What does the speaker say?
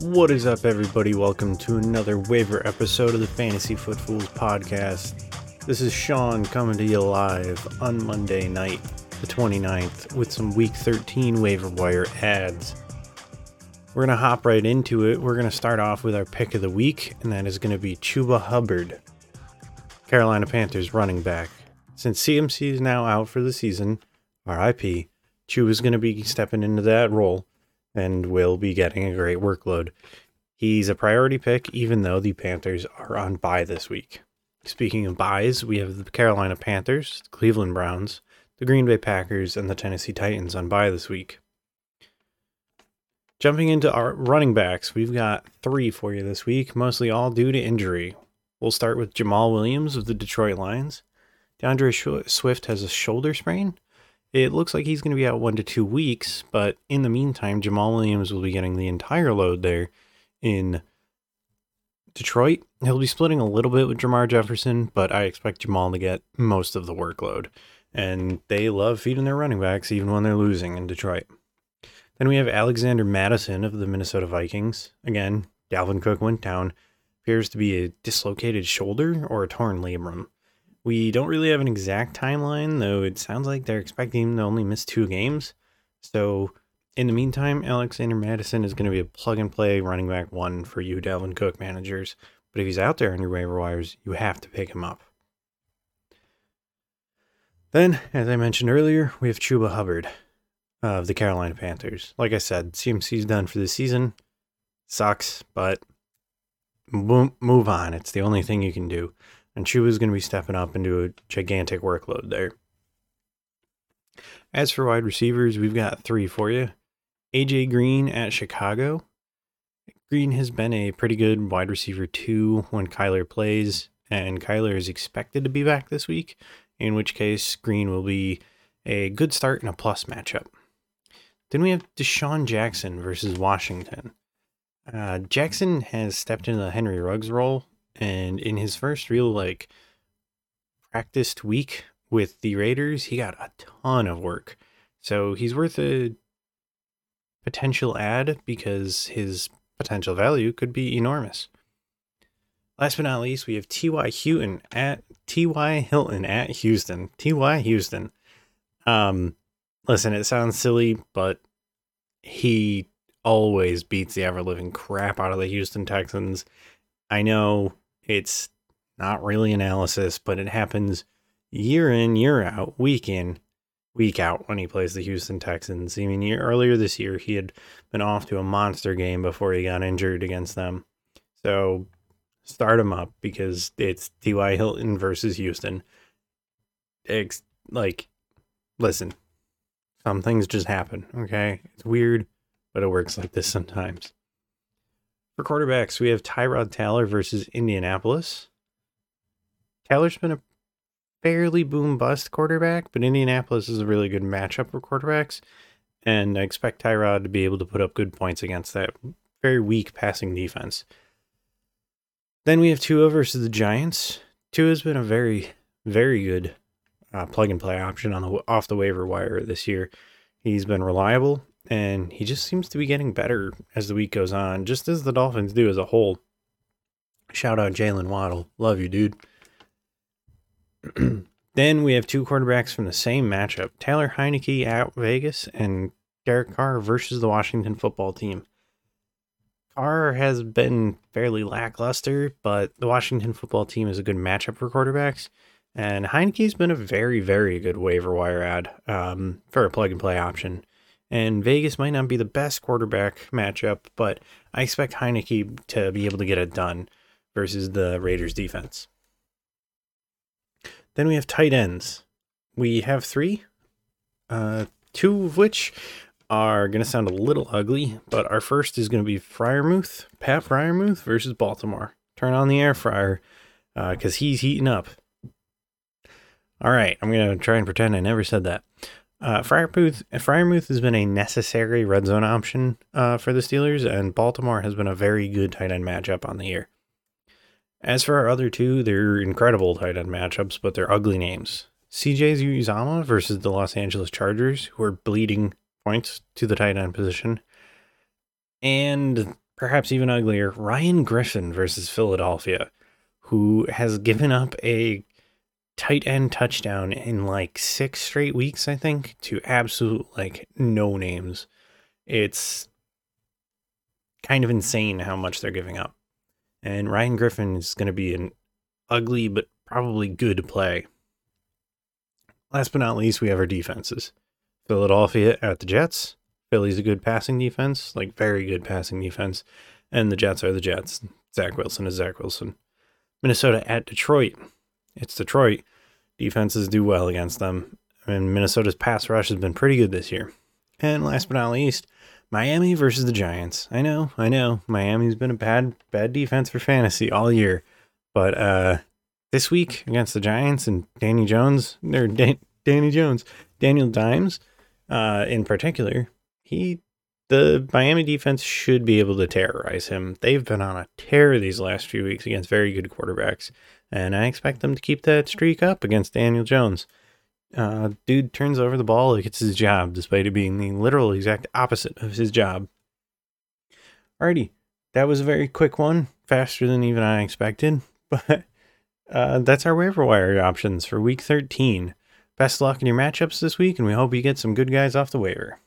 What is up, everybody? Welcome to another waiver episode of the Fantasy Footfools podcast. This is Sean coming to you live on Monday night, the 29th, with some Week 13 waiver wire ads. We're going to hop right into it. We're going to start off with our pick of the week, and that is going to be Chuba Hubbard, Carolina Panthers running back. Since CMC is now out for the season, RIP, Chu is going to be stepping into that role and will be getting a great workload. He's a priority pick, even though the Panthers are on bye this week. Speaking of buys, we have the Carolina Panthers, the Cleveland Browns, the Green Bay Packers, and the Tennessee Titans on bye this week. Jumping into our running backs, we've got three for you this week, mostly all due to injury. We'll start with Jamaal Williams of the Detroit Lions. D'Andre Swift has a shoulder sprain, it looks like he's going to be out one to two weeks, but in the meantime, Jamaal Williams will be getting the entire load there in Detroit. He'll be splitting a little bit with Jermar Jefferson, but I expect Jamaal to get most of the workload. And they love feeding their running backs even when they're losing in Detroit. Then we have Alexander Mattison of the Minnesota Vikings. Again, Dalvin Cook went down. Appears to be a dislocated shoulder or a torn labrum. We don't really have an exact timeline, though it sounds like they're expecting to only miss two games. So, in the meantime, Alexander Mattison is going to be a plug and play running back one for you, Dalvin Cook managers. But if he's out there on your waiver wires, you have to pick him up. Then, as I mentioned earlier, we have Chuba Hubbard of the Carolina Panthers. Like I said, CMC's done for the season. Sucks, but move on. It's the only thing you can do and Chuba's going to be stepping up into a gigantic workload there. As for wide receivers, we've got three for you. AJ Green at Chicago. Green has been a pretty good wide receiver too when Kyler plays, and Kyler is expected to be back this week, in which case Green will be a good start in a plus matchup. Then we have DeSean Jackson versus Washington. Uh, Jackson has stepped into the Henry Ruggs role and in his first real like practiced week with the Raiders, he got a ton of work. So he's worth a potential ad because his potential value could be enormous. Last but not least, we have T.Y. Hilton at T.Y. Hilton at Houston. T.Y. Houston. Um, listen, it sounds silly, but he always beats the ever living crap out of the Houston Texans. I know it's not really analysis, but it happens year in, year out, week in, week out when he plays the Houston Texans. I mean, earlier this year, he had been off to a monster game before he got injured against them. So start him up because it's T.Y. Hilton versus Houston. It's like, listen, some things just happen, okay? It's weird, but it works like this sometimes. For quarterbacks, we have Tyrod Taylor versus Indianapolis. Taylor's been a fairly boom bust quarterback, but Indianapolis is a really good matchup for quarterbacks. And I expect Tyrod to be able to put up good points against that very weak passing defense. Then we have Tua versus the Giants. Tua has been a very, very good uh, plug and play option on the off the waiver wire this year. He's been reliable and he just seems to be getting better as the week goes on, just as the Dolphins do as a whole. Shout out Jaylen Waddle. Love you, dude. then we have two quarterbacks from the same matchup Taylor Heinicke at Vegas and Derek Carr versus the Washington football team. Carr has been fairly lackluster, but the Washington football team is a good matchup for quarterbacks. And Heinicke's been a very, very good waiver wire ad um, for a plug and play option. And Vegas might not be the best quarterback matchup, but I expect Heinicke to be able to get it done versus the Raiders defense. Then we have tight ends. We have three, uh, two of which are going to sound a little ugly, but our first is going to be Freiermuth, Pat Freiermuth versus Baltimore. Turn on the air fryer because uh, he's heating up. All right, I'm going to try and pretend I never said that. Uh, Freiermuth, Freiermuth has been a necessary red zone option uh, for the Steelers, and Baltimore has been a very good tight end matchup on the year. As for our other two, they're incredible tight end matchups, but they're ugly names. CJ Uzomah versus the Los Angeles Chargers, who are bleeding points to the tight end position. And perhaps even uglier, Ryan Griffin versus Philadelphia, who has given up a tight end touchdown in like six straight weeks, I think, to absolute like no names. It's kind of insane how much they're giving up. And Ryan Griffin is going to be an ugly but probably good play. Last but not least, we have our defenses. Philadelphia at the Jets. Philly's a good passing defense, like very good passing defense. And the Jets are the Jets. Zach Wilson is Zach Wilson. Minnesota at Detroit. It's Detroit. Defenses do well against them. And Minnesota's pass rush has been pretty good this year. And last but not least, Miami versus the Giants. I know, I know. Miami's been a bad, bad defense for fantasy all year. But uh this week against the Giants and Danny Jones, or Dan- Danny Jones, Daniel Dimes, uh, in particular, he the Miami defense should be able to terrorize him. They've been on a tear these last few weeks against very good quarterbacks, and I expect them to keep that streak up against Daniel Jones. Uh, dude turns over the ball like it's his job, despite it being the literal exact opposite of his job. Alrighty, that was a very quick one, faster than even I expected, but uh, that's our waiver wire options for week 13. Best luck in your matchups this week, and we hope you get some good guys off the waiver.